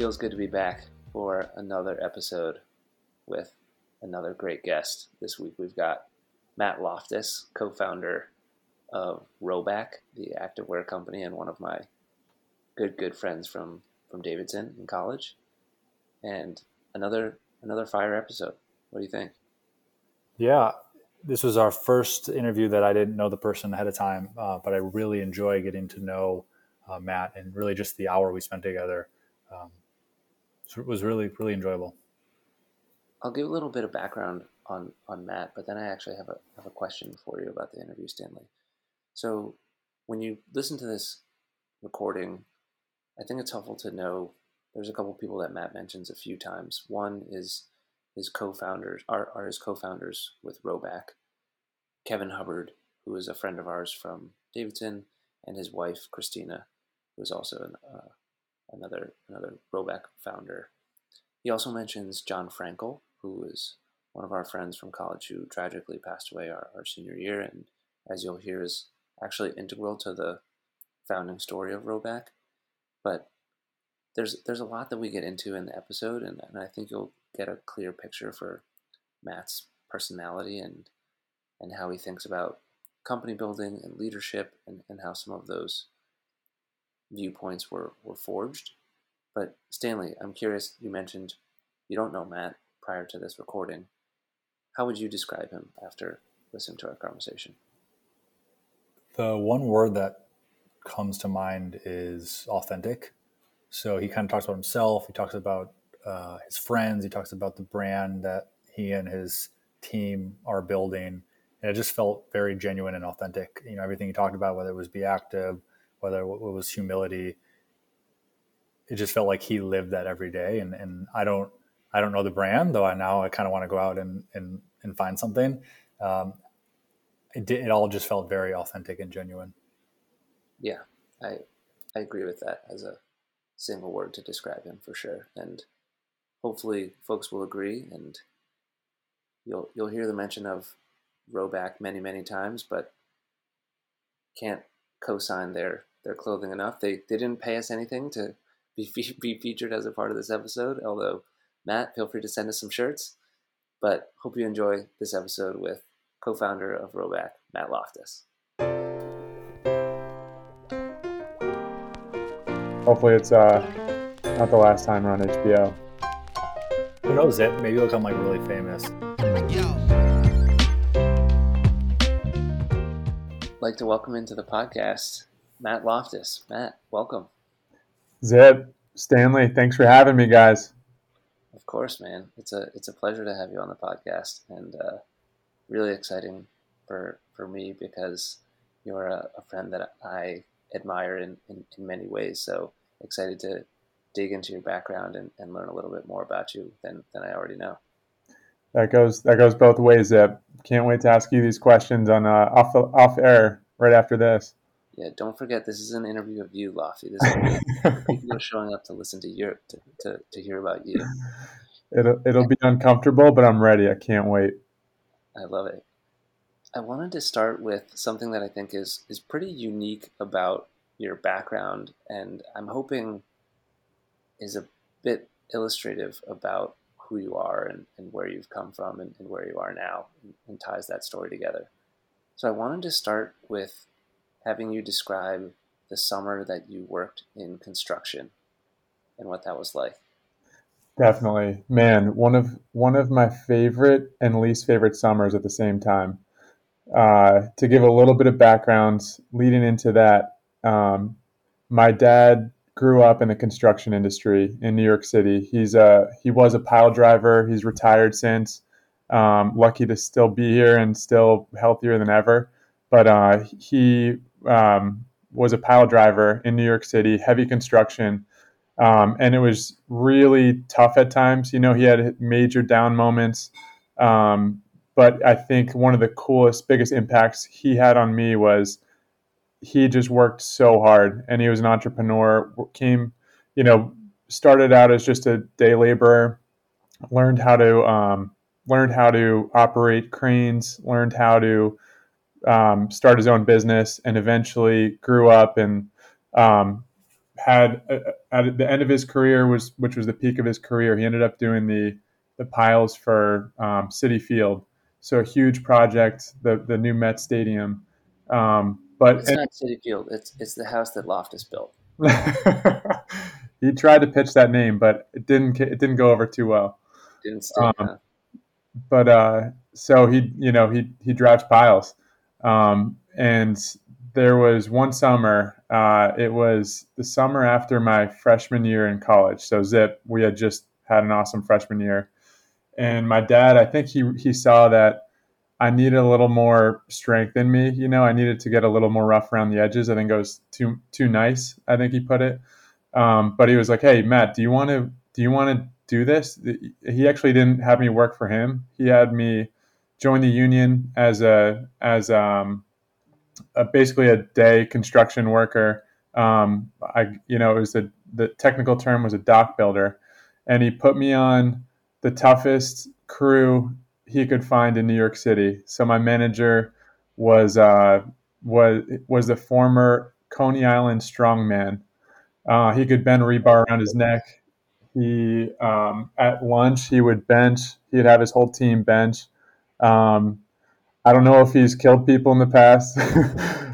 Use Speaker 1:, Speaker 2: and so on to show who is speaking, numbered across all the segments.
Speaker 1: feels good to be back for another episode with another great guest. This week we've got Matt Loftus, co founder of Rhoback, the activewear company, and one of my good, good friends from, from Davidson in college. And another another fire episode. What do you think?
Speaker 2: Yeah, this was our first interview that I didn't know the person ahead of time, uh, but I really enjoy getting to know uh, Matt and really just the hour we spent together. Um, it was really really enjoyable.
Speaker 1: I'll give a little bit of background on on Matt, but then I actually have a have a question for you about the interview, Stanley. So when you listen to this recording, I think it's helpful to know there's a couple people that Matt mentions a few times. One is his co-founders are, are his co-founders with Rhoback, Kevin Hubbard, who is a friend of ours from Davidson, and his wife Christina, who is also an, uh, another another Rhoback founder. He also mentions John Frankel, who is one of our friends from college who tragically passed away our, our senior year, and as you'll hear, is actually integral to the founding story of Rhoback. But there's there's a lot that we get into in the episode, and, and I think you'll get a clear picture for Matt's personality and and how he thinks about company building and leadership, and, and how some of those viewpoints were, were forged. But Stanley, I'm curious, you mentioned you don't know Matt prior to this recording. How would you describe him after listening to our conversation?
Speaker 2: The one word that comes to mind is authentic. So he kind of talks about himself. He talks about uh, his friends. He talks about the brand that he and his team are building. And it just felt very genuine and authentic. You know, everything he talked about, whether it was be active, whether it was humility, it just felt like he lived that every day. And, and I don't, I don't know the brand though. I now I kind of want to go out and, and, and find something. Um, it, did, it all just felt very authentic and genuine.
Speaker 1: Yeah, I, I agree with that as a single word to describe him for sure. And hopefully folks will agree and you'll, you'll hear the mention of Rhoback many, many times, but can't co-sign their their clothing enough. They they didn't pay us anything to be fe- be featured as a part of this episode. Although Matt, feel free to send us some shirts. But hope you enjoy this episode with co-founder of Rhoback, Matt Loftus.
Speaker 3: Hopefully, it's uh, not the last time we're on HBO.
Speaker 2: Who knows it? Maybe he'll become like really famous.
Speaker 1: like to welcome into the podcast Matt Loftus. Matt, welcome.
Speaker 3: Zip, Stanley, thanks for having me, guys.
Speaker 1: Of course, man. It's a it's a pleasure to have you on the podcast, and uh, really exciting for for me because you're a, a friend that I admire in, in, in, many ways. So excited to dig into your background and, and learn a little bit more about you than, than I already know.
Speaker 3: That goes that goes both ways, Zip. Can't wait to ask you these questions on uh, off off air right after this.
Speaker 1: Yeah, don't forget this is an interview of you, Lofty. This is people are showing up to listen to your to, to, to hear about you.
Speaker 3: It'll it'll be uncomfortable, but I'm ready. I can't wait.
Speaker 1: I love it. I wanted to start with something that I think is is pretty unique about your background, and I'm hoping is a bit illustrative about who you are and, and where you've come from and, and where you are now and, and ties that story together. So I wanted to start with having you describe the summer that you worked in construction and what that was like.
Speaker 3: Definitely. Man, one of one of my favorite and least favorite summers at the same time. Uh, to give a little bit of background leading into that, um, my dad grew up in the construction industry in New York City. He's a he was a pile driver. He's retired since. Um, lucky to still be here and still healthier than ever. But uh, he um, was a pile driver in New York City, heavy construction, um, and it was really tough at times. You know, he had major down moments. Um, but I think one of the coolest, biggest impacts he had on me was he just worked so hard and he was an entrepreneur came you know started out as just a day laborer learned how to um, learned how to operate cranes learned how to um, start his own business and eventually grew up and um, had uh, at the end of his career was which was the peak of his career. He ended up doing the the piles for um, Citi Field, so a huge project, the the new Met Stadium. Um, but
Speaker 1: it's not Citi Field. It's it's the house that Loftus built.
Speaker 3: he tried to pitch that name, but it didn't it didn't go over too well.
Speaker 1: Didn't stick. Um, huh?
Speaker 3: But uh, so he you know he he drives piles, um, and there was one summer. Uh, it was the summer after my freshman year in college. So zip, we had just had an awesome freshman year, and my dad, I think he he saw that I needed a little more strength in me. You know, I needed to get a little more rough around the edges. I think it was too too nice. I think he put it. Um, but he was like, "Hey, Matt, do you want to do you want to do this?" He actually didn't have me work for him. He had me join the union as a as um, a, basically a day construction worker. Um, I you know it was a, the technical term was a dock builder, and he put me on the toughest crew he could find in New York City. So my manager was uh, was was the former Coney Island strongman. Uh, he could bend rebar around his neck. He um, at lunch he would bench. He'd have his whole team bench. Um, I don't know if he's killed people in the past,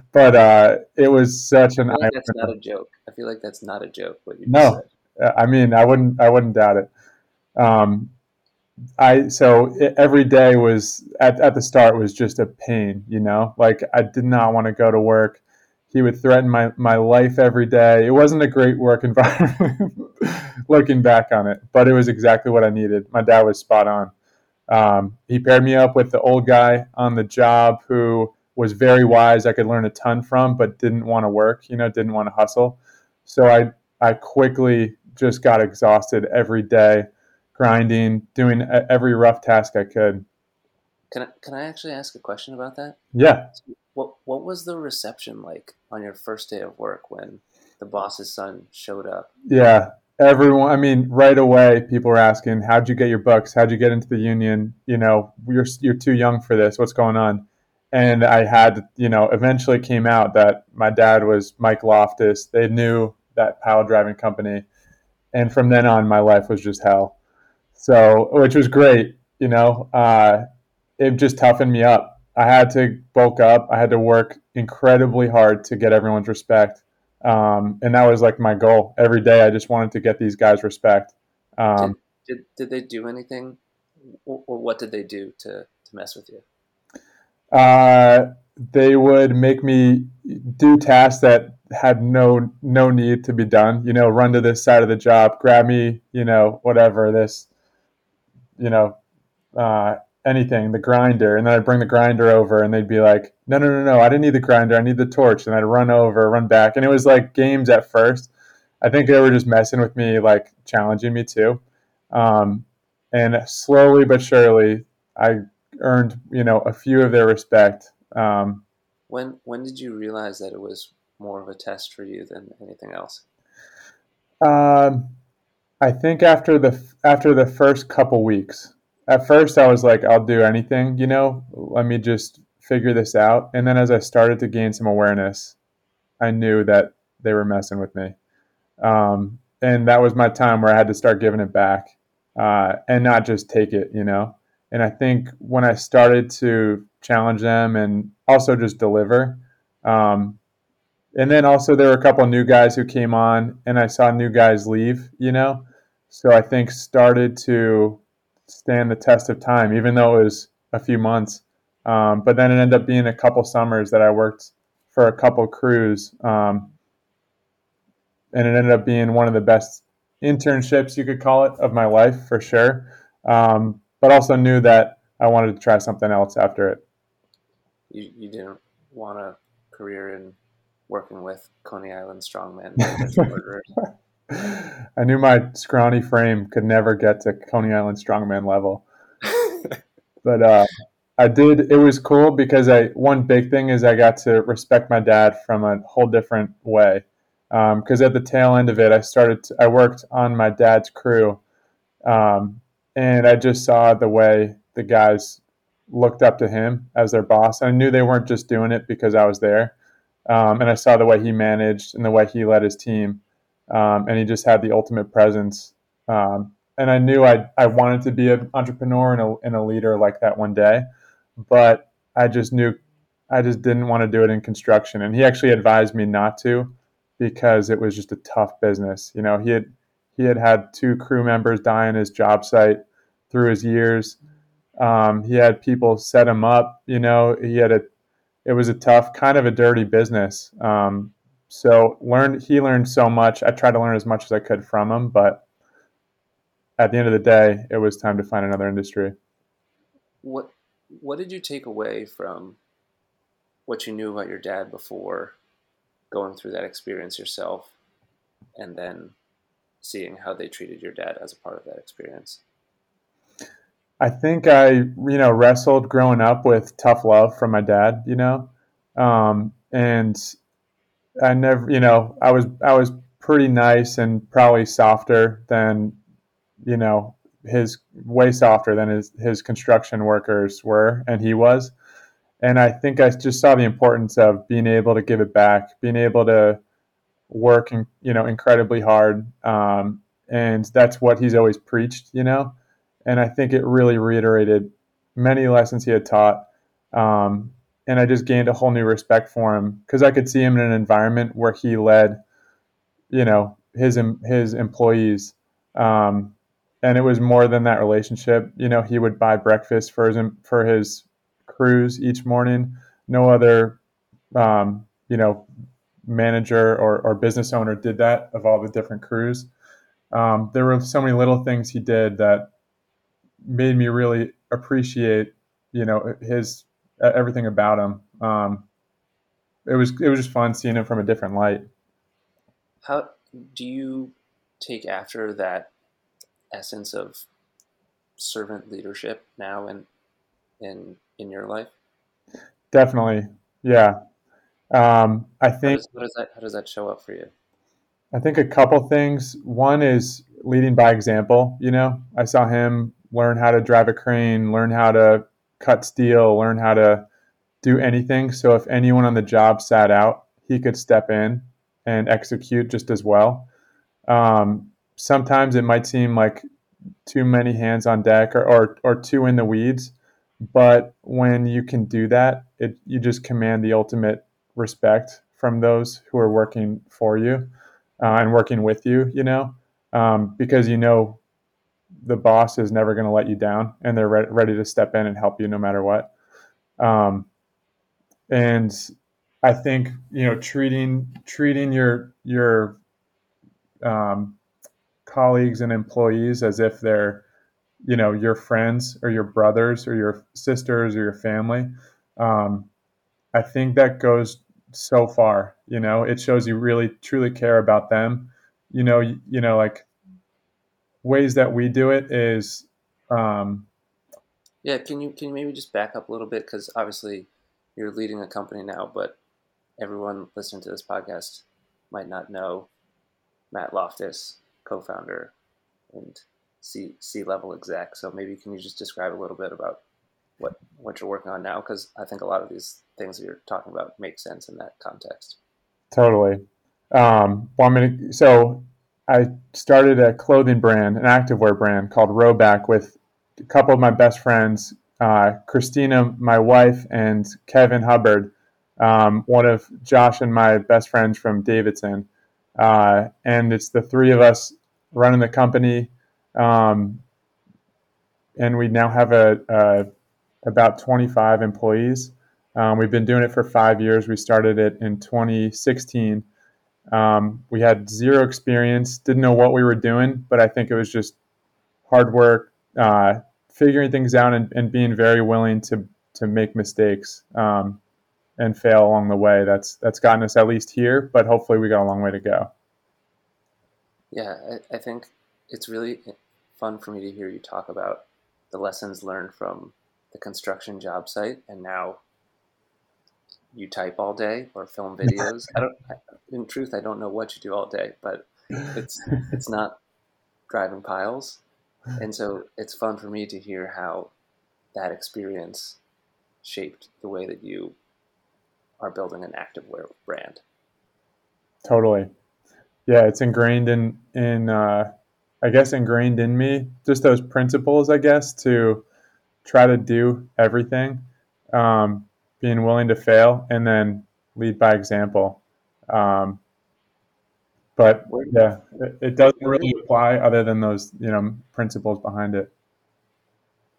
Speaker 3: but uh, it was such an.
Speaker 1: I like that's not a joke. I feel like that's not a joke. What you
Speaker 3: no, said. I mean I wouldn't I wouldn't doubt it. Um, I so every day was at at the start was just a pain. You know, like I did not want to go to work. He would threaten my my life every day. It wasn't a great work environment, looking back on it, but it was exactly what I needed. My dad was spot on. Um, he paired me up with the old guy on the job who was very wise. I could learn a ton from, but didn't want to work. You know, didn't want to hustle. So I I quickly just got exhausted every day, grinding, doing every rough task I could.
Speaker 1: Can I, can I actually ask a question about that?
Speaker 3: Yeah.
Speaker 1: What what was the reception like on your first day of work when the boss's son showed up?
Speaker 3: Yeah, everyone i mean right away people were asking how'd you get your books? How'd you get into the union? You know you're, you're too young for this. What's going on? And i had you know eventually came out that my dad was mike loftus. They knew that pile driving company. And from then on my life was just hell. So which was great you know? Uh, it just toughened me up. I had to bulk up. I had to work incredibly hard to get everyone's respect um, and that was like my goal every day. I just wanted to get these guys respect. Um,
Speaker 1: did, did, did they do anything, or what did they do to to mess with you?
Speaker 3: Uh, they would make me do tasks that had no no need to be done. You know, run to this side of the job, grab me, you know, whatever this, you know, uh, anything, the grinder, and then I'd bring the grinder over, and they'd be like, "No, no, no, no, I didn't need the grinder. I need the torch." And I'd run over, run back, and it was like games at first. I think they were just messing with me, like challenging me too. Um, and slowly but surely, I earned you know a few of their respect. Um,
Speaker 1: when when did you realize that it was more of a test for you than anything else?
Speaker 3: Um, I think after the after the first couple weeks, at first I was like, I'll do anything, you know, let me just figure this out. And then as I started to gain some awareness, I knew that they were messing with me. Um, and that was my time where I had to start giving it back uh, and not just take it, you know. And I think when I started to challenge them and also just deliver, um, and then also there were a couple new guys who came on, and I saw new guys leave, you know. So I think started to stand the test of time, even though it was a few months. Um, but then it ended up being a couple summers that I worked for a couple crews. Um, and it ended up being one of the best internships, you could call it, of my life for sure. Um, but also knew that I wanted to try something else after it.
Speaker 1: You, you didn't want a career in working with Coney Island strongmen
Speaker 3: I knew my scrawny frame could never get to Coney Island strongman level. but uh, I did. It was cool because I one big thing is I got to respect my dad from a whole different way. Because um, at the tail end of it, I started. To, I worked on my dad's crew, um, and I just saw the way the guys looked up to him as their boss. I knew they weren't just doing it because I was there, um, and I saw the way he managed and the way he led his team um, and he just had the ultimate presence. Um, and I knew I I wanted to be an entrepreneur and a, and a leader like that one day, but I just knew I just didn't want to do it in construction. And he actually advised me not to because it was just a tough business. You know, he had he had had two crew members die on his job site through his years. Um, he had people set him up. You know, he had a it was a tough, kind of a dirty business. Um, so learned he learned so much. I tried to learn as much as I could from him, but at the end of the day, it was time to find another industry.
Speaker 1: What What did you take away from what you knew about your dad before going through that experience yourself, and then seeing how they treated your dad as a part of that experience?
Speaker 3: I think I, you know, wrestled growing up with tough love from my dad, you know, um, and I never, you know, I was I was pretty nice and probably softer than, you know, his way softer than his his construction workers were, and he was, and I think I just saw the importance of being able to give it back, being able to work, and you know, incredibly hard, um, and that's what he's always preached, you know and I think it really reiterated many lessons he had taught. Um, and I just gained a whole new respect for him because I could see him in an environment where he led, you know, his his employees, um, and it was more than that relationship. You know, he would buy breakfast for his for his crews each morning. No other, um, you know, manager or, or business owner did that of all the different crews. Um, there were so many little things he did that made me really appreciate, you know, his everything about him. Um, it was it was just fun seeing him from a different light.
Speaker 1: How do you take after that essence of servant leadership now in in in your life?
Speaker 3: Definitely, yeah. Um, I think.
Speaker 1: How does, does that how does that show up for you?
Speaker 3: I think a couple things. One is leading by example. You know, I saw him learn how to drive a crane, learn how to cut steel, learn how to do anything. So if anyone on the job sat out, he could step in and execute just as well. Um, sometimes it might seem like too many hands on deck or, or, or too in the weeds, but when you can do that, it, you just command the ultimate respect from those who are working for you uh, and working with you, you know, um, because you know the boss is never going to let you down and they're re- ready to step in and help you no matter what. Um, and I think, you know, treating, treating your, your, um, colleagues and employees as if they're, you know, your friends or your brothers or your sisters or your family. Um, I think that goes so far, you know, it shows you really truly care about them. You know, you, you know, like ways that we do it is um,
Speaker 1: yeah can you can you maybe just back up a little bit? Because obviously you're leading a company now but everyone listening to this podcast might not know matt loftus co-founder and c c level exec. So maybe can you just describe a little bit about what what you're working on now? Because i think a lot of these things that you're talking about make sense in that context.
Speaker 3: Totally. Um, well, I'm gonna, so I started a clothing brand, an activewear brand called Rhoback with a couple of my best friends, uh, Christina, my wife, and Kevin Hubbard, um, one of Josh and my best friends from Davidson. Uh, and it's the three of us running the company. Um, and we now have a, a about 25 employees. Um, we've been doing it for five years. We started it in 2016 um, we had zero experience, didn't know what we were doing, but I think it was just hard work, uh, figuring things out, and, and, being very willing to to make mistakes um, and fail along the way. That's that's gotten us at least here, but hopefully we got a long way to go.
Speaker 1: Yeah, I, I think it's really fun for me to hear you talk about the lessons learned from the construction job site and now you type all day or film videos. I don't. In truth, I don't know what you do all day, but it's it's not driving piles, and so it's fun for me to hear how that experience shaped the way that you are building an activewear brand.
Speaker 3: Totally. yeah, it's ingrained in in uh, I guess ingrained in me. Just those principles, I guess, to try to do everything, um, being willing to fail, and then lead by example. Um, but yeah, it, it, doesn't really apply other than those you know principles behind it.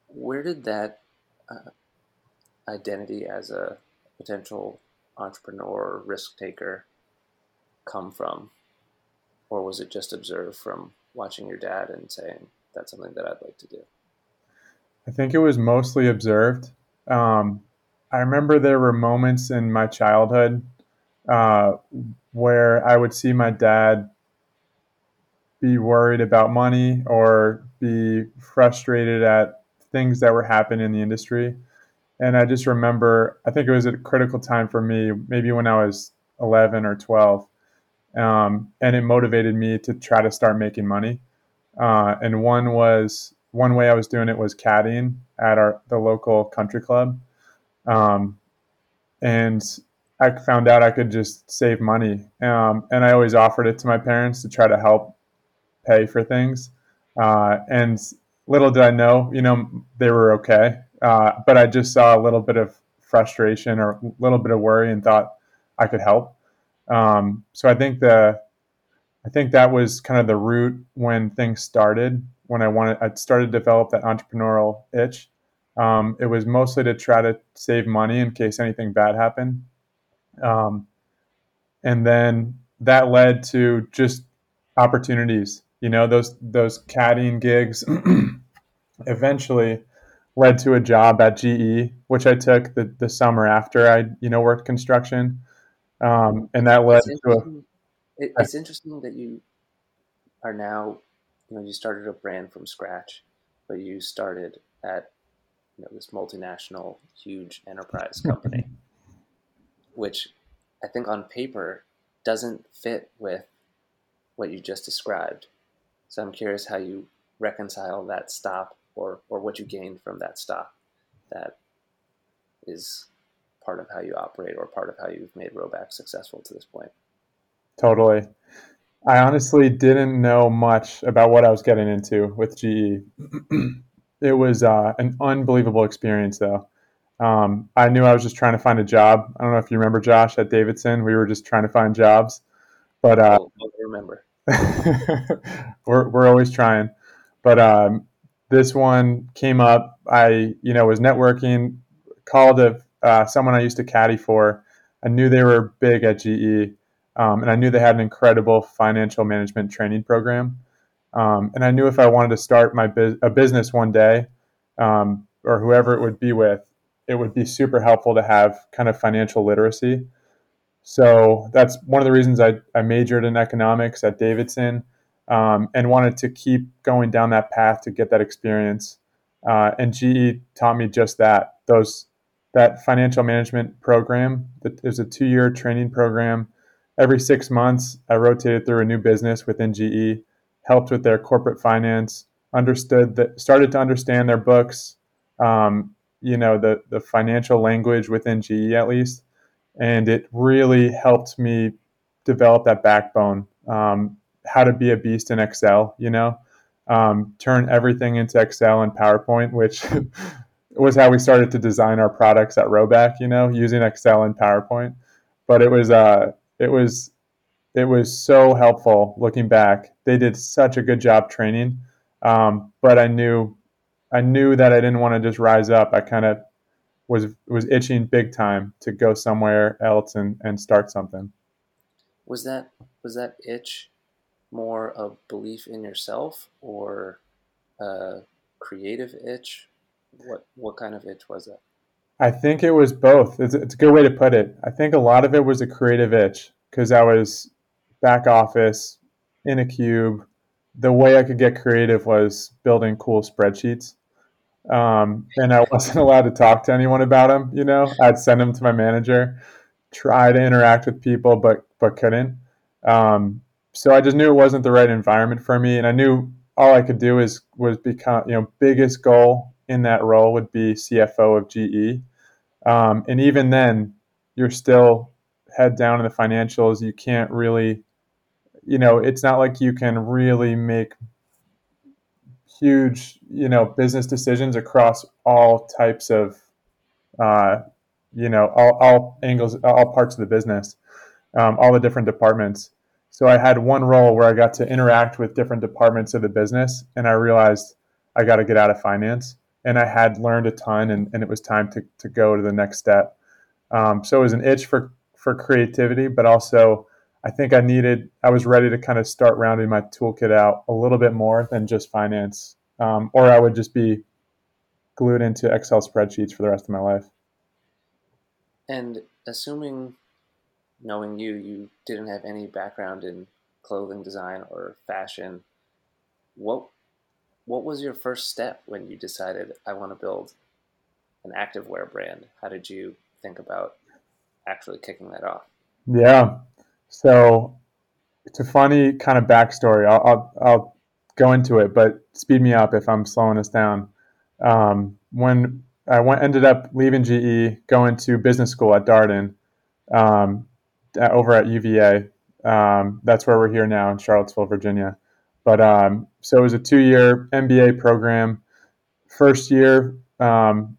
Speaker 1: Where did that uh, identity as a potential entrepreneur, risk taker, come from? Or was it just observed from watching your dad and saying, that's something that I'd like to do?
Speaker 3: I think it was mostly observed. Um, I remember there were moments in my childhood uh, where I would see my dad be worried about money or be frustrated at things that were happening in the industry. And I just remember, I think it was a critical time for me, maybe when I was 11 or 12. Um, and it motivated me to try to start making money. Uh, and one was one way I was doing it was caddying at our the local country club, um, and I found out I could just save money. Um, and I always offered it to my parents to try to help pay for things. Uh, and little did I know, you know, they were okay. Uh, but I just saw a little bit of frustration or a little bit of worry and thought I could help. Um, so I think the I think that was kind of the root when things started. When I wanted, I started to develop that entrepreneurial itch. Um, it was mostly to try to save money in case anything bad happened, um, and then that led to just opportunities. You know, those those caddying gigs eventually led to a job at GE, which I took the, the summer after I you know worked construction. Um, and that led
Speaker 1: it's
Speaker 3: to a.
Speaker 1: It, it's interesting that you are now, you know, you started a brand from scratch, but you started at, you know, this multinational, huge enterprise company, which I think on paper doesn't fit with what you just described. So I'm curious how you reconcile that stop or, or what you gained from that stop that is part of how you operate or part of how you've made Rhoback successful to this point.
Speaker 3: Totally. I honestly didn't know much about what I was getting into with GE. it was uh, an unbelievable experience, though. Um, I knew I was just trying to find a job. I don't know if you remember Josh at Davidson. We were just trying to find jobs, but uh,
Speaker 1: I remember.
Speaker 3: we're we're always trying. But um, this one came up. I you know was networking, called a uh, someone I used to caddy for. I knew they were big at GE, um, and I knew they had an incredible financial management training program. Um, and I knew if I wanted to start my bu- a business one day, um, or whoever it would be with, it would be super helpful to have kind of financial literacy. So that's one of the reasons I, I majored in economics at Davidson um, and wanted to keep going down that path to get that experience. Uh, and GE taught me just that those that financial management program. There's a two year training program. Every six months, I rotated through a new business within GE, helped with their corporate finance, understood that, started to understand their books, um, you know, the, the financial language within GE at least. And it really helped me develop that backbone, um, how to be a beast in Excel, you know, um, turn everything into Excel and PowerPoint, which was how we started to design our products at Rhoback, you know, using Excel and PowerPoint. But it was uh, it was it was so helpful looking back. They did such a good job training. Um, but I knew I knew that I didn't want to just rise up. I kind of was was itching big time to go somewhere else and, and start something.
Speaker 1: Was that was that itch more a belief in yourself or a creative itch what what kind of itch was it?
Speaker 3: I think it was both. It's, it's a good way to put it. I think a lot of it was a creative itch because I was back office in a cube. The way I could get creative was building cool spreadsheets. Um, and I wasn't allowed to talk to anyone about them. You know, I'd send them to my manager, try to interact with people, but but couldn't. Um, so I just knew it wasn't the right environment for me, and I knew all I could do is was become you know biggest goal in that role would be CFO of GE. Um, and even then, you're still head down in the financials. You can't really, you know, it's not like you can really make huge, you know, business decisions across all types of, uh, you know, all, all angles, all parts of the business, um, all the different departments. So I had one role where I got to interact with different departments of the business, and I realized I got to get out of finance. And I had learned a ton, and, and it was time to, to go to the next step. Um, so it was an itch for for creativity, but also I think I needed, I was ready to kind of start rounding my toolkit out a little bit more than just finance, um, or I would just be glued into Excel spreadsheets for the rest of my life.
Speaker 1: And assuming, knowing you, you didn't have any background in clothing design or fashion, what what was your first step when you decided I want to build an activewear brand? How did you think about actually kicking that off?
Speaker 3: Yeah. So it's a funny kind of backstory. I'll, I'll, I'll go into it, but speed me up if I'm slowing us down. Um, when I went, ended up leaving GE, going to business school at Darden, um, over at UVA. Um, that's where we're here now in Charlottesville, Virginia. But um, so it was a two-year MBA program. First year, um,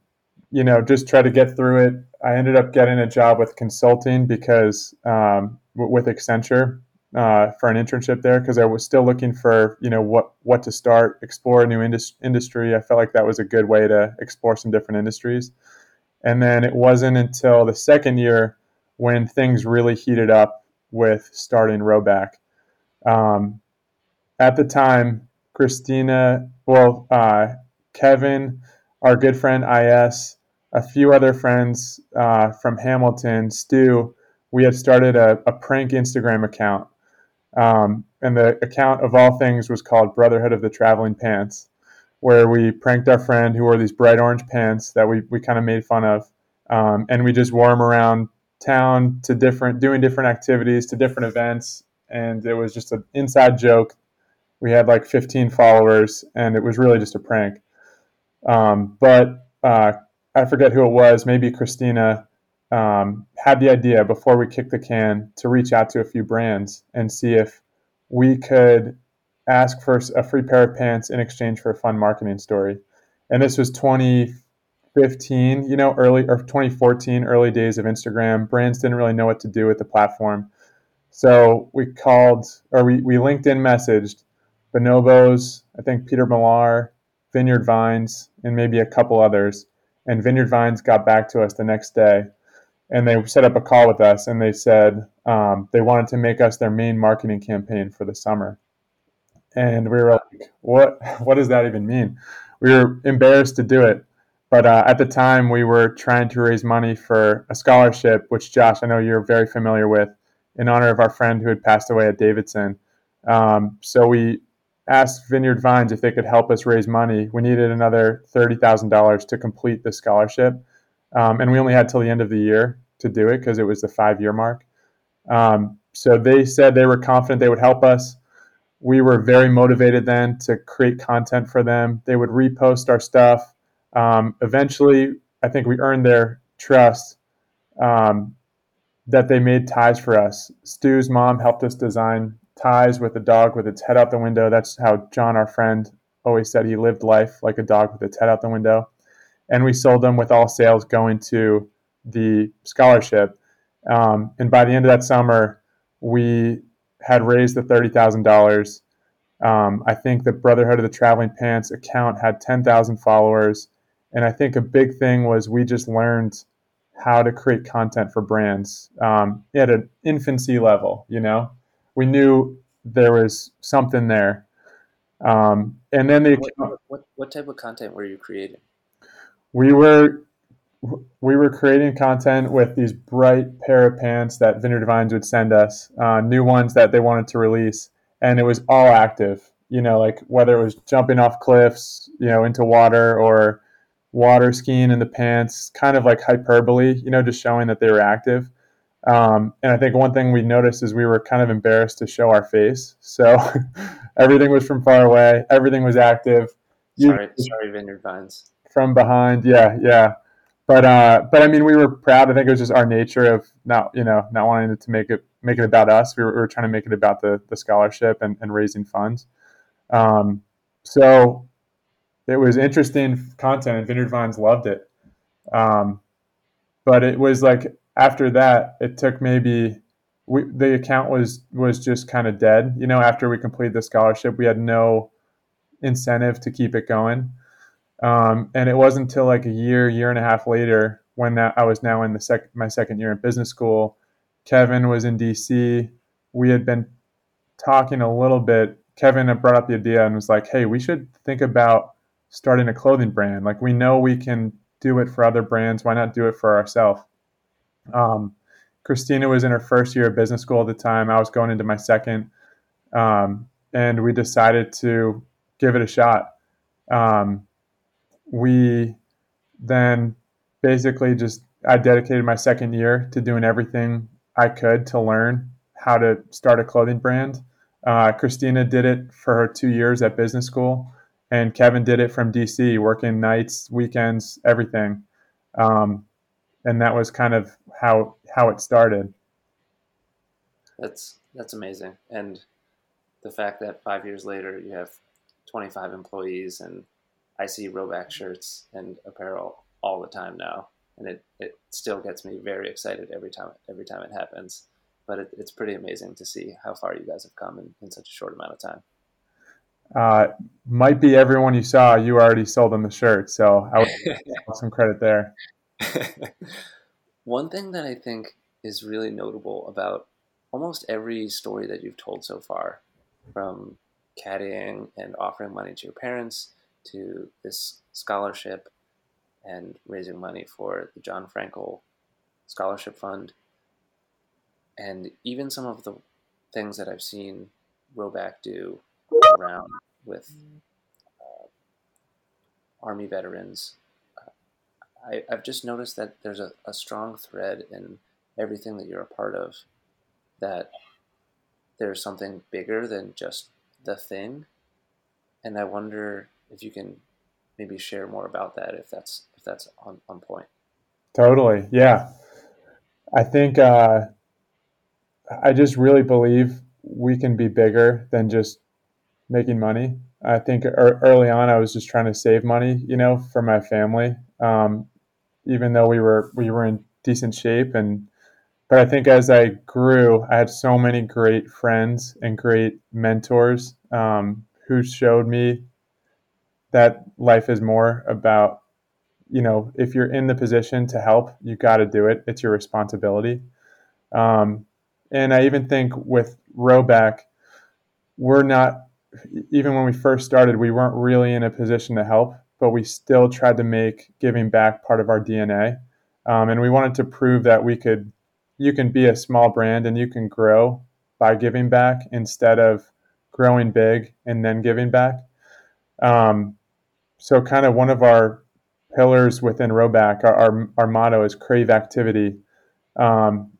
Speaker 3: you know, just try to get through it. I ended up getting a job with consulting because um, with Accenture uh, for an internship there because I was still looking for you know what what to start, explore a new indus- industry. I felt like that was a good way to explore some different industries. And then it wasn't until the second year when things really heated up with starting Rhoback. Um, at the time, Christina, well, uh, Kevin, our good friend IS, a few other friends uh, from Hamilton, Stu, we had started a, a prank Instagram account. Um, and the account of all things was called Brotherhood of the Traveling Pants, where we pranked our friend who wore these bright orange pants that we, we kind of made fun of. Um, and we just wore them around town to different, doing different activities, to different events. And it was just an inside joke. We had like 15 followers, and it was really just a prank. Um, but uh, I forget who it was, maybe Christina, um, had the idea before we kicked the can to reach out to a few brands and see if we could ask for a free pair of pants in exchange for a fun marketing story. And this was 2015, you know, early or 2014, early days of Instagram. Brands didn't really know what to do with the platform. So we called or we, we LinkedIn messaged Bonobos, I think Peter Millar, Vineyard Vines, and maybe a couple others and Vineyard Vines got back to us the next day and they set up a call with us and they said um, they wanted to make us their main marketing campaign for the summer. And we were like, what, what does that even mean? We were embarrassed to do it. But uh, at the time, we were trying to raise money for a scholarship, which Josh, I know you're very familiar with, in honor of our friend who had passed away at Davidson. Um, so we asked Vineyard Vines if they could help us raise money. We needed another $30,000 to complete the scholarship. Um, and we only had till the end of the year to do it because it was the five year mark. Um, so they said they were confident they would help us. We were very motivated then to create content for them. They would repost our stuff. Um, eventually, I think we earned their trust um, that they made ties for us. Stu's mom helped us design ties with a dog with its head out the window. That's how John, our friend, always said he lived life like a dog with its head out the window. And we sold them with all sales going to the scholarship. Um, and by the end of that summer, we had raised the thirty thousand um, dollars. I think the Brotherhood of the Traveling Pants account had ten thousand followers, and I think a big thing was we just learned how to create content for brands um, at an infancy level. You know, we knew there was something there. Um, and then they
Speaker 1: what, what, what type of content were you creating?
Speaker 3: We were we were creating content with these bright pair of pants that Vineyard Vines would send us, uh, new ones that they wanted to release, and it was all active. You know, like whether it was jumping off cliffs, you know, into water or water skiing in the pants, kind of like hyperbole, you know, just showing that they were active. Um, and I think one thing we noticed is we were kind of embarrassed to show our face. So everything was from far away. Everything was active.
Speaker 1: Sorry, you, sorry, Vineyard Vines.
Speaker 3: From behind, yeah, yeah. But uh, but I mean, we were proud. I think it was just our nature of not, you know, not wanting to make it make it about us. We were, we were trying to make it about the the scholarship and, and raising funds. Um, so it was interesting content, and Vineyard Vines loved it. Um, but it was like after that, it took maybe we, the account was was just kind of dead. You know, after we completed the scholarship, we had no incentive to keep it going. Um, and it wasn't until like a year, year and a half later when that, I was now in the sec- my second year in business school. Kevin was in DC. We had been talking a little bit. Kevin had brought up the idea and was like, "Hey, we should think about starting a clothing brand. Like we know we can do it for other brands. Why not do it for ourselves?" Um, Christina was in her first year of business school at the time. I was going into my second, um, and we decided to give it a shot. Um, we then basically just I dedicated my second year to doing everything I could to learn how to start a clothing brand. Uh, Christina did it for her two years at business school, and Kevin did it from DC, working nights, weekends, everything. Um, and that was kind of how how it started.
Speaker 1: That's that's amazing, and the fact that five years later you have 25 employees, and I see Rhoback shirts and apparel all the time now, and it, it still gets me very excited every time every time it happens. But it, it's pretty amazing to see how far you guys have come in, in such a short amount of time.
Speaker 3: Uh, might be everyone you saw, you already sold them the shirt, so I would some credit there.
Speaker 1: One thing that I think is really notable about almost every story that you've told so far, from caddying and offering money to your parents to this scholarship and raising money for the John Frankel Scholarship Fund, and even some of the things that I've seen Rhoback do around with uh, Army veterans. Uh, I, have just noticed that there's a, a strong thread in everything that you're a part of that there's something bigger than just the thing. And I wonder if you can maybe share more about that if that's if that's on, on point.
Speaker 3: Totally. Yeah. I think uh, I just really believe we can be bigger than just making money. I think early on I was just trying to save money, you know, for my family. Um, even though we were we were in decent shape and but I think as I grew, I had so many great friends and great mentors um, who showed me that life is more about, you know, if you're in the position to help, you got to do it. It's your responsibility. Um, and I even think with Rhoback, we're not, even when we first started, we weren't really in a position to help, but we still tried to make giving back part of our DNA. Um, and we wanted to prove that we could, you can be a small brand and you can grow by giving back instead of growing big and then giving back. Um, so, kind of one of our pillars within Rhoback, our, our, our motto is crave activity. Um,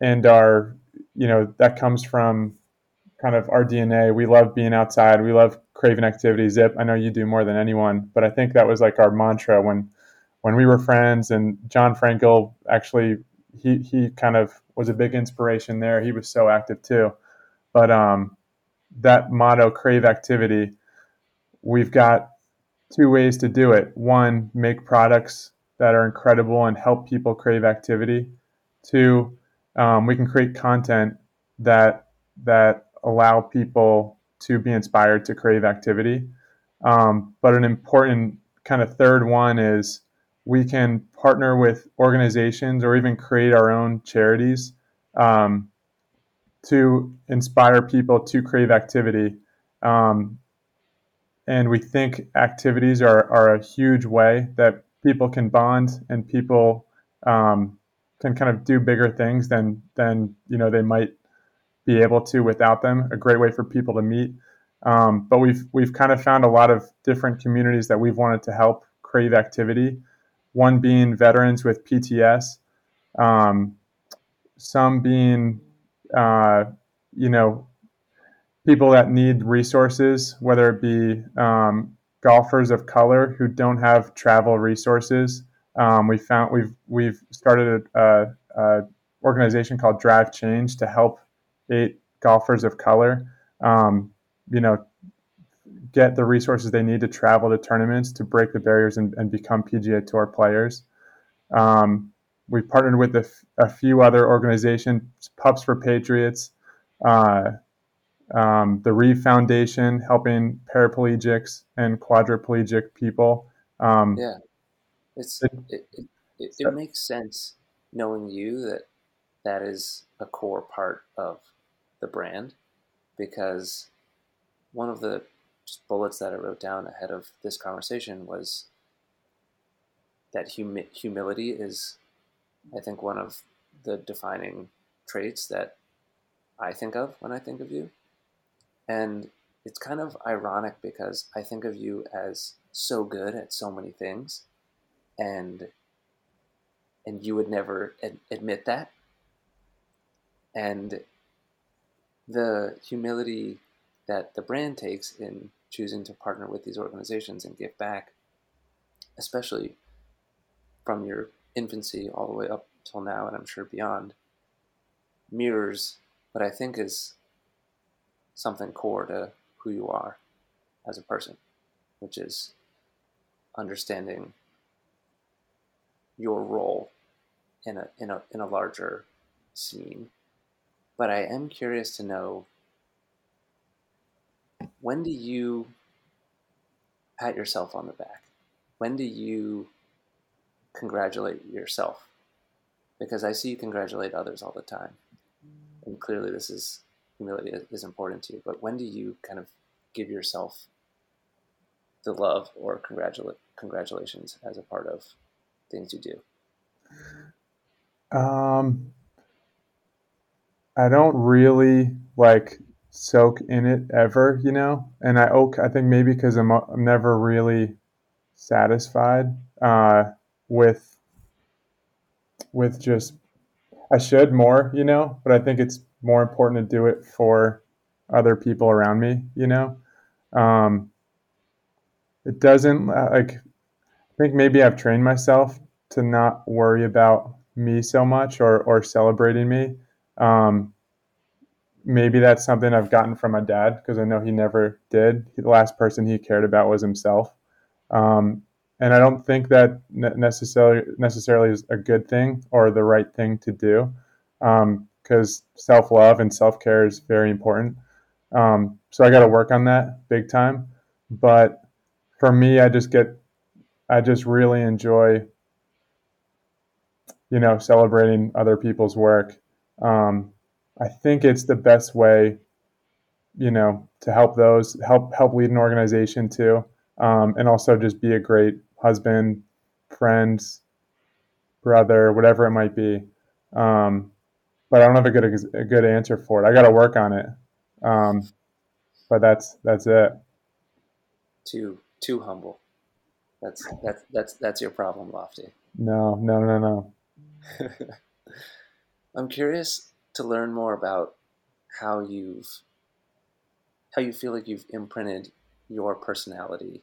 Speaker 3: and our, you know, that comes from kind of our DNA. We love being outside. We love craving activity. Zip, I know you do more than anyone, but I think that was like our mantra when when we were friends. And John Frankel actually, he he kind of was a big inspiration there. He was so active too. But um, that motto, crave activity, we've got two ways to do it. One, make products that are incredible and help people crave activity. Two, um, we can create content that that allow people to be inspired to crave activity. Um, but an important kind of third one is we can partner with organizations or even create our own charities um, to inspire people to crave activity. Um, and we think activities are, are a huge way that people can bond and people um, can kind of do bigger things than than you know they might be able to without them. A great way for people to meet. Um, but we've we've kind of found a lot of different communities that we've wanted to help crave activity. One being veterans with PTS, um, some being uh, you know people that need resources, whether it be um, golfers of color who don't have travel resources. Um, we found we've we've started a, a, organization called Drive Change to help eight golfers of color, um, you know, get the resources they need to travel to tournaments to break the barriers and, and become PGA Tour players. Um, we've partnered with a, f- a few other organizations, Pups for Patriots, uh, um, the Reeve Foundation, helping paraplegics and quadriplegic people. Um,
Speaker 1: yeah, it's it, it, it, it makes sense knowing you that that is a core part of the brand because one of the bullets that I wrote down ahead of this conversation was that humi- humility is, I think, one of the defining traits that I think of when I think of you. And it's kind of ironic because I think of you as so good at so many things and and you would never ad- admit that. And the humility that the brand takes in choosing to partner with these organizations and give back especially from your infancy all the way up till now and I'm sure beyond mirrors what I think is something core to who you are as a person, which is understanding your role in a in a in a larger scene. But I am curious to know when do you pat yourself on the back? When do you congratulate yourself? Because I see you congratulate others all the time. And clearly this is humility is important to you. But when do you kind of give yourself the love or congratula- congratulations as a part of things you do?
Speaker 3: Um, I don't really like soak in it ever, you know. And I I think maybe because I'm I'm never really satisfied uh, with with just I should more, you know. But I think it's more important to do it for other people around me, you know. Um, it doesn't uh, like I think maybe I've trained myself to not worry about me so much or or celebrating me. Um, maybe that's something I've gotten from my dad because I know he never did. the last person he cared about was himself. Um, and I don't think that necessarily necessarily is a good thing or the right thing to do. Um, because self love and self care is very important. Um, so I got to work on that big time. But for me, I just get, I just really enjoy, you know, celebrating other people's work. Um, I think it's the best way, you know, to help those help help lead an organization too, um, and also just be a great husband, friend, brother, whatever it might be. Um, but I don't have a good a good answer for it. I got to work on it. Um, but that's that's it.
Speaker 1: Too too humble. That's that's that's that's your problem, Lofty.
Speaker 3: No, no, no, no.
Speaker 1: I'm curious to learn more about how you've how you feel like you've imprinted your personality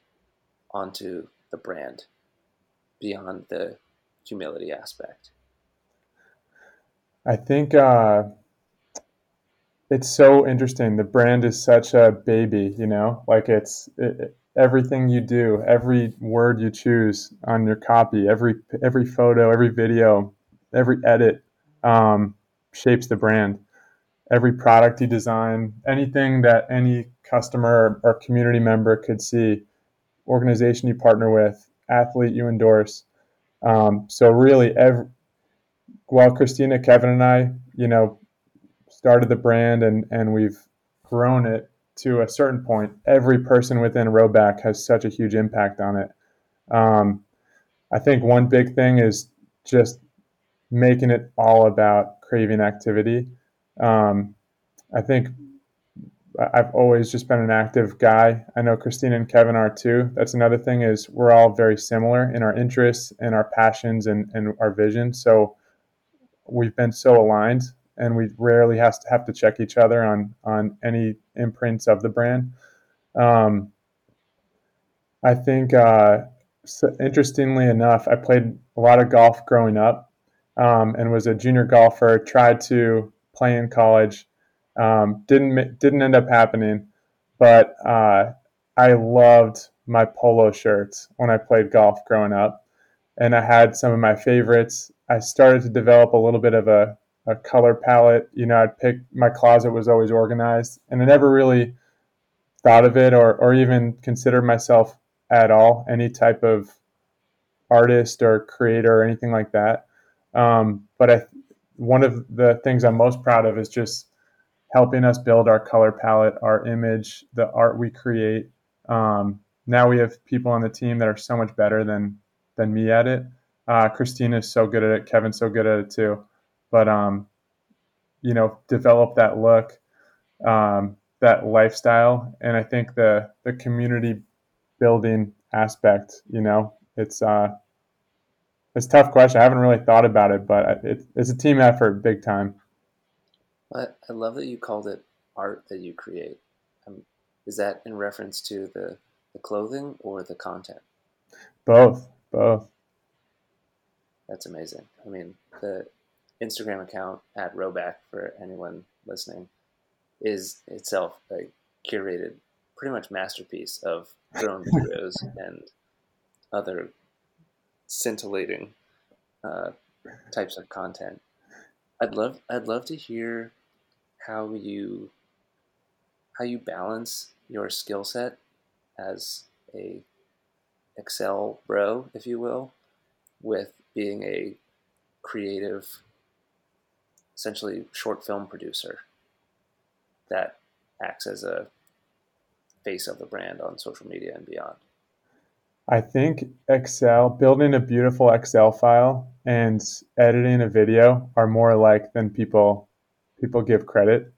Speaker 1: onto the brand beyond the humility aspect.
Speaker 3: I think uh, it's so interesting. The brand is such a baby, you know, like it's it, everything you do, every word you choose on your copy, every every photo, every video, every edit um, shapes the brand. Every product you design, anything that any customer or community member could see, organization you partner with, athlete you endorse. Um, so really, every while Christina, Kevin, and I, you know, started the brand and and we've grown it to a certain point, every person within Rhoback has such a huge impact on it. Um, I think one big thing is just making it all about craving activity. Um, I think I've always just been an active guy. I know Christina and Kevin are too. That's another thing is we're all very similar in our interests and our passions and, and our vision. So we've been so aligned and we rarely has to have to check each other on on any imprints of the brand. Um, I think, uh, so interestingly enough, I played a lot of golf growing up, um, and was a junior golfer. Tried to play in college, um, didn't didn't end up happening, but uh, I loved my polo shirts when I played golf growing up, and I had some of my favorites. I started to develop a little bit of a, a color palette. You know, I'd pick my closet was always organized, and I never really thought of it or or even considered myself at all any type of artist or creator or anything like that. Um, but I, one of the things I'm most proud of is just helping us build our color palette, our image, the art we create. Um, now we have people on the team that are so much better than than me at it. Uh, Christina is so good at it. Kevin's so good at it too. But um, you know, develop that look, um, that lifestyle, and I think the the community building aspect. You know, it's uh, it's a tough question. I haven't really thought about it, but it, it's a team effort, big time.
Speaker 1: I, I love that you called it art that you create. Um, is that in reference to the, the clothing or the content?
Speaker 3: Both, both.
Speaker 1: That's amazing. I mean, the Instagram account at Rhoback for anyone listening is itself a curated, pretty much masterpiece of drone videos and other scintillating uh, types of content. I'd love I'd love to hear how you how you balance your skill set as a Excel bro, if you will, with being a creative, essentially short film producer that acts as a face of the brand on social media and beyond.
Speaker 3: I think Excel, building a beautiful Excel file and editing a video are more alike than people people give credit.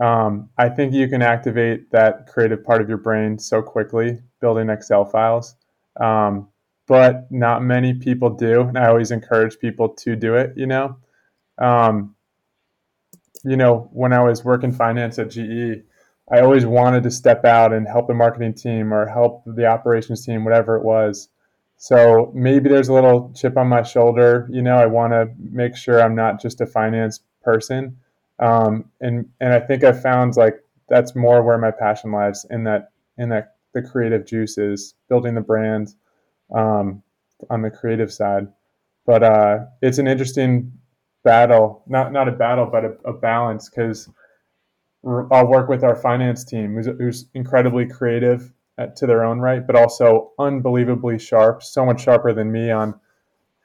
Speaker 3: Um, I think you can activate that creative part of your brain so quickly building Excel files, um, but not many people do. And I always encourage people to do it. You know, um, you know, when I was working finance at GE, I always wanted to step out and help the marketing team or help the operations team, whatever it was. So maybe there's a little chip on my shoulder. You know, I want to make sure I'm not just a finance person. Um, and and I think I found like that's more where my passion lies in that in that the creative juices, building the brand um, on the creative side. But uh, it's an interesting battle, not not a battle, but a, a balance because I'll work with our finance team, who's, who's incredibly creative at, to their own right, but also unbelievably sharp, so much sharper than me on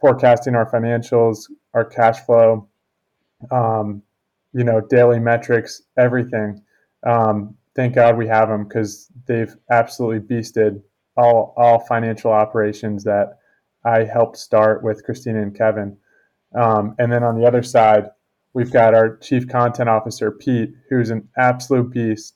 Speaker 3: forecasting our financials, our cash flow, um, you know, daily metrics, everything. Um, thank God we have them because they've absolutely beasted all all financial operations that I helped start with Christina and Kevin. Um, and then on the other side, We've got our chief content officer Pete, who's an absolute beast.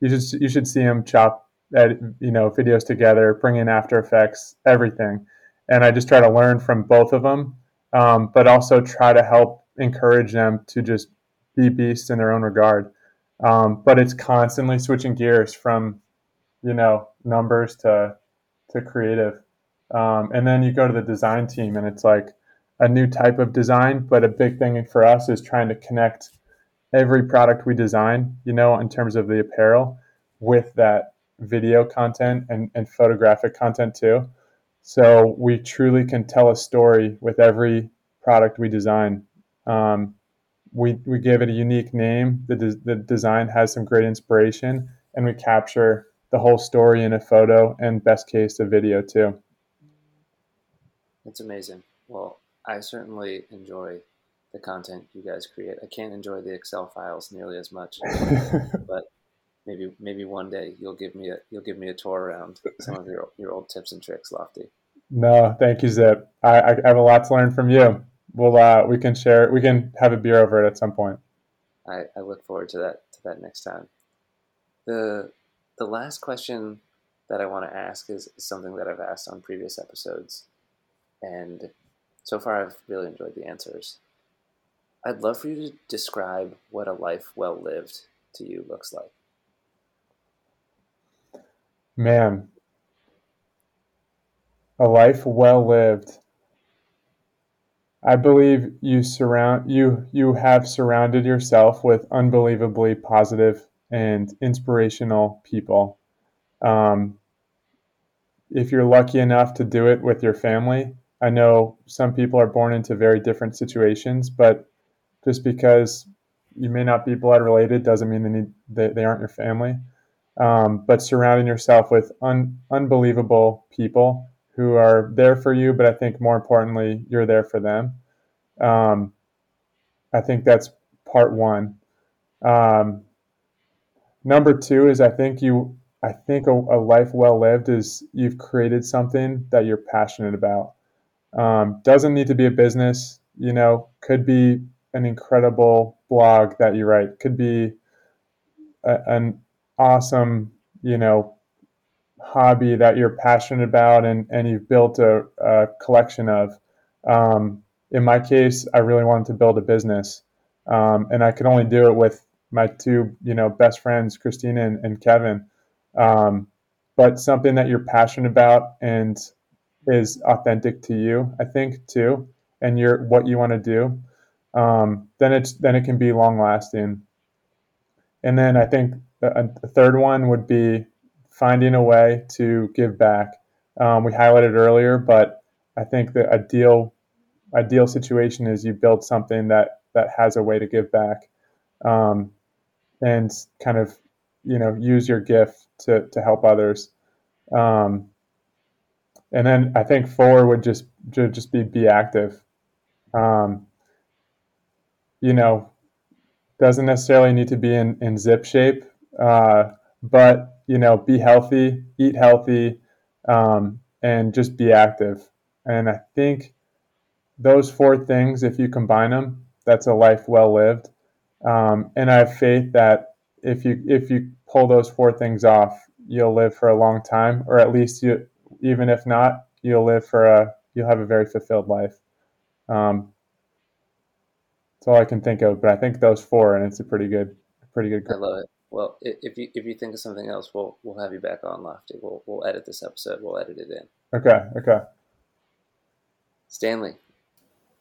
Speaker 3: You should you should see him chop ed, you know videos together, bring in After Effects, everything. And I just try to learn from both of them, um, but also try to help encourage them to just be beasts in their own regard. Um, but it's constantly switching gears from you know numbers to to creative, um, and then you go to the design team, and it's like a new type of design, but a big thing for us is trying to connect every product we design, you know, in terms of the apparel with that video content and, and photographic content too. So we truly can tell a story with every product we design. Um, we, we give it a unique name. The, de- the design has some great inspiration, and we capture the whole story in a photo and, best case, a video too.
Speaker 1: It's amazing. Well, I certainly enjoy the content you guys create. I can't enjoy the Excel files nearly as much, but maybe maybe one day you'll give me a you'll give me a tour around some of your your old tips and tricks, Lofty.
Speaker 3: No, thank you, Zip. I, I have a lot to learn from you. We'll uh, we can share. We can have a beer over it at some point.
Speaker 1: I, I look forward to that to that next time. The the last question that I want to ask is, something that I've asked on previous episodes, and so far, I've really enjoyed the answers. I'd love for you to describe what a life well lived to you looks like.
Speaker 3: Man, a life well lived. I believe you surround you you have surrounded yourself with unbelievably positive and inspirational people. Um, if you're lucky enough to do it with your family, I know some people are born into very different situations, but just because you may not be blood related doesn't mean they need they, they aren't your family. Um, but surrounding yourself with un, unbelievable people who are there for you, but I think more importantly, you're there for them. Um, I think that's part one. Um, number two is I think you I think a, a, life well lived is you've created something that you're passionate about. Um, doesn't need to be a business, you know, could be an incredible blog that you write, could be a, an awesome, you know, hobby that you're passionate about and, and you've built a, a collection of. Um, in my case, I really wanted to build a business. Um, and I could only do it with my two, you know, best friends, Christina and, and Kevin. Um, but something that you're passionate about and is authentic to you, I think too, and you're what you want to do, um, then it's then it can be long lasting. And then I think a, a, third one would be finding a way to give back. Um, we highlighted earlier, but I think the ideal ideal situation is you build something that that has a way to give back, um, and kind of you know use your gift to to help others. Um, and then I think four would just just be be active. Um, you know, doesn't necessarily need to be in, in zip shape, uh, but you know, be healthy, eat healthy, um, and just be active. And I think those four things, if you combine them, that's a life well lived. Um, and I have faith that if you if you pull those four things off, you'll live for a long time, or at least you, even if not, you'll live for a you'll have a very fulfilled life. Um, that's all I can think of, but I think those four, and it's a pretty good, pretty good.
Speaker 1: I love it. Well, if you if you think of something else, we'll we'll have you back on Lofty. We'll we'll edit this episode. We'll edit it in.
Speaker 3: Okay. Okay.
Speaker 1: Stanley,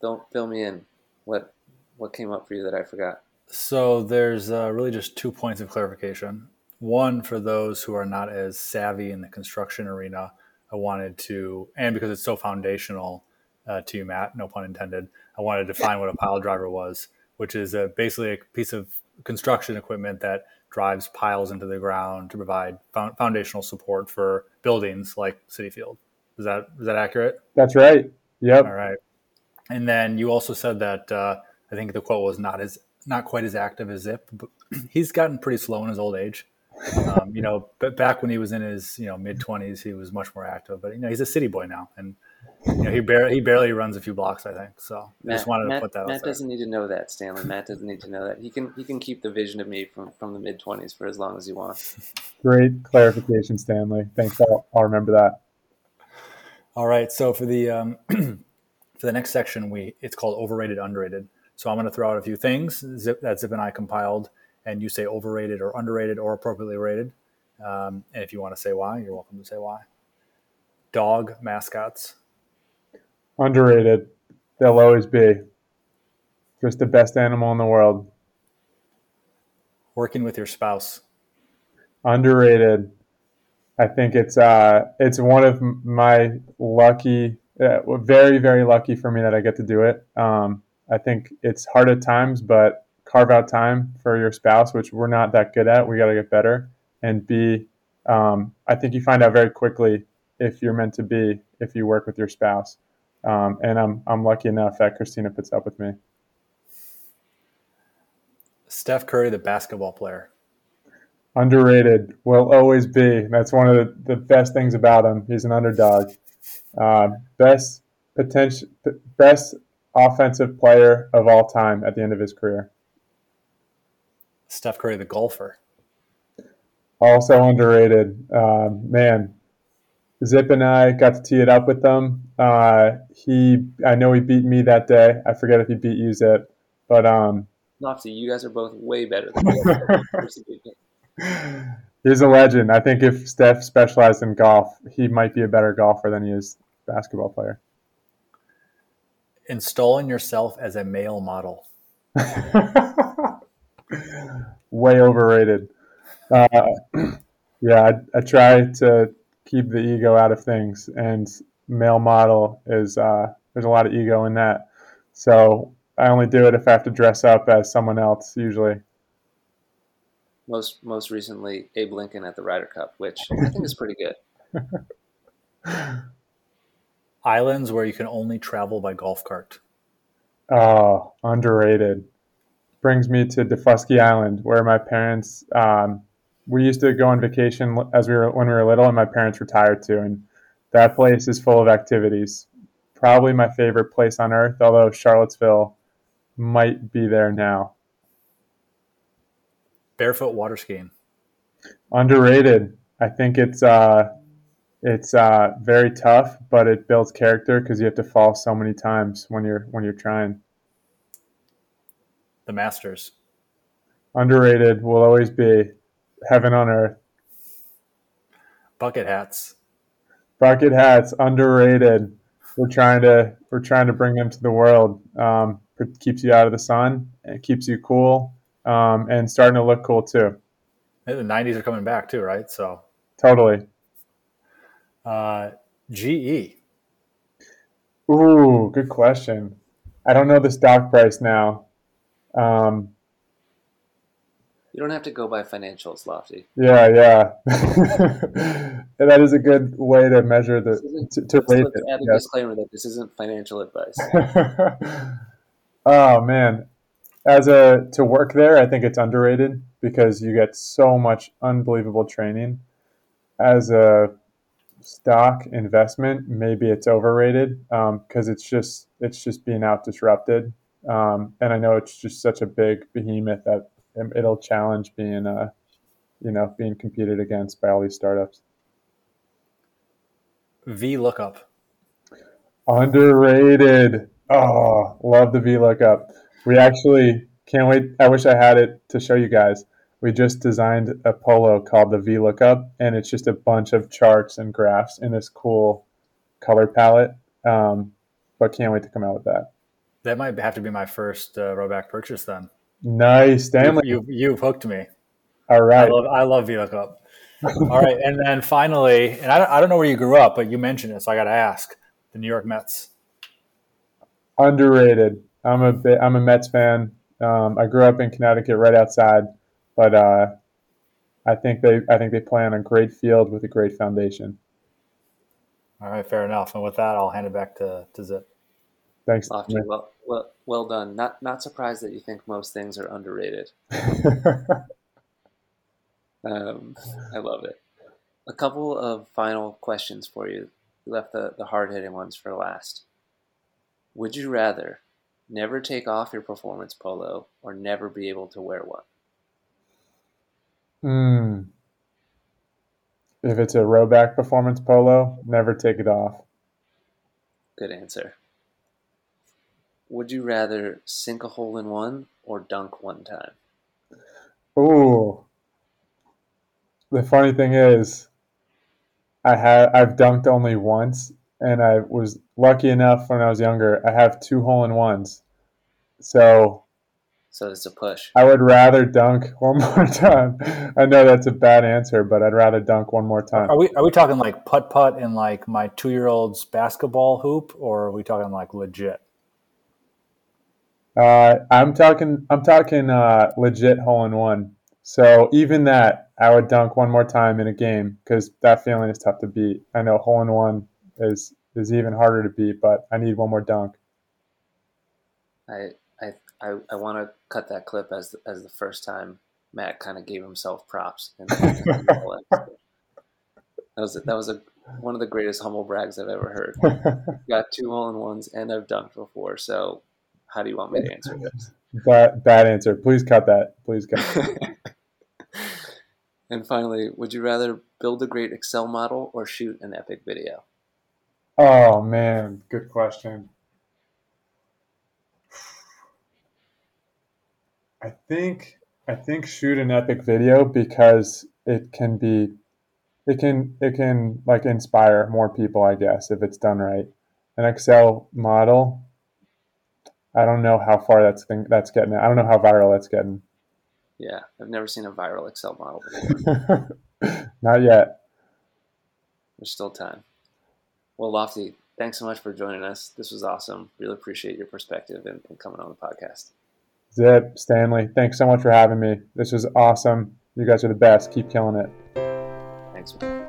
Speaker 1: don't fill me in. What what came up for you that I forgot?
Speaker 2: So there's uh, really just two points of clarification. One for those who are not as savvy in the construction arena, I wanted to, and because it's so foundational uh, to you, Matt, no pun intended, I wanted to define what a pile driver was, which is a, basically a piece of construction equipment that drives piles into the ground to provide foundational support for buildings like Citi Field. Is that is that accurate?
Speaker 3: That's right. Yep.
Speaker 2: All right. And then you also said that uh, I think the quote was not as not quite as active as Zip, but he's gotten pretty slow in his old age. Um, you know, but back when he was in his you know mid twenties, he was much more active. But you know, he's a city boy now, and you know, he barely he barely runs a few blocks, I think. So
Speaker 1: Matt,
Speaker 2: I just wanted
Speaker 1: Matt,
Speaker 2: to put that.
Speaker 1: Matt doesn't need to know that, Stanley. Matt doesn't need to know that. He can he can keep the vision of me from from the mid twenties for as long as he wants.
Speaker 3: Great clarification, Stanley. Thanks. I'll, I'll remember that.
Speaker 2: All right. So for the um, for the next section, we it's called overrated, underrated. So I'm going to throw out a few things Zip, that Zip and I compiled, and you say overrated or underrated or appropriately rated. Um, and if you want to say why, you're welcome to say why. Dog mascots.
Speaker 3: Underrated. They'll always be. Just the best animal in the world.
Speaker 2: Working with your spouse.
Speaker 3: Underrated. I think it's uh, it's one of my lucky, uh, very very lucky for me that I get to do it. Um, I think it's hard at times, but carve out time for your spouse, which we're not that good at. We got to get better. And B, um, I think you find out very quickly if you're meant to be if you work with your spouse. Um, and I'm I'm lucky enough that Christina puts up with me.
Speaker 2: Steph Curry, the basketball player.
Speaker 3: Underrated, will always be. That's one of the, the best things about him. He's an underdog. Uh, best potential, best offensive player of all time at the end of his career.
Speaker 2: Steph Curry, the golfer.
Speaker 3: Also underrated. Uh, man, Zip and I got to tee it up with them. Uh, he, I know he beat me that day. I forget if he beat you, Zip, but um,
Speaker 1: Lofty, you guys are both way better than me.
Speaker 3: He's a legend. I think if Steph specialized in golf, he might be a better golfer than he is basketball player.
Speaker 2: Installing yourself as a male model.
Speaker 3: Way overrated. Uh, yeah, I, I, try to keep the ego out of things, and male model is uh, there's a lot of ego in that. So I only do it if I have to dress up as someone else, usually.
Speaker 1: Most most recently, Abe Lincoln at the Ryder Cup, which I think is pretty good.
Speaker 2: Islands where you can only travel by golf cart.
Speaker 3: Oh, underrated. Brings me to Daufuskie Island, where my parents. Um, we used to go on vacation as we were when we were little, and my parents retired to, and that place is full of activities. Probably my favorite place on earth, although Charlottesville might be there now.
Speaker 2: Barefoot water skiing.
Speaker 3: Underrated. I think it's uh, it's uh, very tough, but it builds character because you have to fall so many times when you're when you're trying.
Speaker 2: The Masters.
Speaker 3: Underrated will always be heaven on earth.
Speaker 2: Bucket hats.
Speaker 3: Bucket hats underrated. We're trying to we're trying to bring them to the world. Um, it keeps you out of the sun. It keeps you cool um, and starting to look cool too.
Speaker 2: And the '90s are coming back too, right? So
Speaker 3: totally.
Speaker 2: Uh, GE.
Speaker 3: Ooh, good question. I don't know the stock price now. Um,
Speaker 1: you don't have to go by financials, Lofty.
Speaker 3: Yeah, yeah. that is a good way to measure the to, to rate
Speaker 1: it. Add a yes. disclaimer that this isn't financial advice.
Speaker 3: oh man, as a to work there, I think it's underrated because you get so much unbelievable training. As a stock investment, maybe it's overrated because um, it's just it's just being out disrupted. Um, and I know it's just such a big behemoth that it'll challenge being uh, you know being competed against by all these startups.
Speaker 2: VLOOKUP.
Speaker 3: Underrated. Oh, love the VLOOKUP. We actually can't wait. I wish I had it to show you guys we just designed a polo called the VLOOKUP, and it's just a bunch of charts and graphs in this cool color palette. Um, but can't wait to come out with that.
Speaker 2: That might have to be my first uh, Rhoback purchase then.
Speaker 3: Nice, Stanley.
Speaker 2: You, you, have hooked me.
Speaker 3: All right. I
Speaker 2: love, I love VLOOKUP. All right, and then finally, and I don't, I don't know where you grew up, but you mentioned it, so I got to ask: the New York Mets.
Speaker 3: Underrated. I'm a bit, I'm a Mets fan. Um, I grew up in Connecticut, right outside but uh, I think they I think they play on a great field with a great foundation.
Speaker 2: All right, fair enough. And with that, I'll hand it back to, to Zip.
Speaker 3: Thanks.
Speaker 1: Lofty, well, well, well done. Not not surprised that you think most things are underrated. um, I love it. A couple of final questions for you. You left the, the hard hitting ones for last. Would you rather never take off your performance polo or never be able to wear one?
Speaker 3: Mm. If it's a Rhoback performance polo, never take it off.
Speaker 1: Good answer. Would you rather sink a hole in one or dunk one time?
Speaker 3: Ooh. The funny thing is, I have I've dunked only once, and I was lucky enough when I was younger. I have two hole in ones, so
Speaker 1: so it's a push.
Speaker 3: I would rather dunk one more time. I know that's a bad answer, but I'd rather dunk one more time.
Speaker 2: Are we are we talking like putt putt in like my two year old's basketball hoop, or are we talking like legit?
Speaker 3: Uh, I'm talking. I'm talking uh, legit hole in one. So even that, I would dunk one more time in a game because that feeling is tough to beat. I know hole in one is is even harder to beat, but I need one more dunk.
Speaker 1: I I I, want to cut that clip as the, as the first time Matt kind of gave himself props. that was that was a one of the greatest humble brags I've ever heard. Got two hole in ones, and I've dunked before. So, how do you want me to answer this?
Speaker 3: Bad, bad answer. Please cut that. Please cut.
Speaker 1: and finally, would you rather build a great Excel model or shoot an epic video?
Speaker 3: Oh man, good question. I think I think shoot an epic video because it can be it can it can like inspire more people, I guess, if it's done right. An Excel model, I don't know how far that's thing, that's getting. I don't know how viral that's getting.
Speaker 1: Yeah, I've never seen a viral Excel model before.
Speaker 3: Not yet.
Speaker 1: There's still time. Well, Lofty, thanks so much for joining us. This was awesome. Really appreciate your perspective and, and coming on the podcast.
Speaker 3: Zip, Stanley, thanks so much for having me. This was awesome. You guys are the best. Keep killing it.
Speaker 1: Thanks. Man.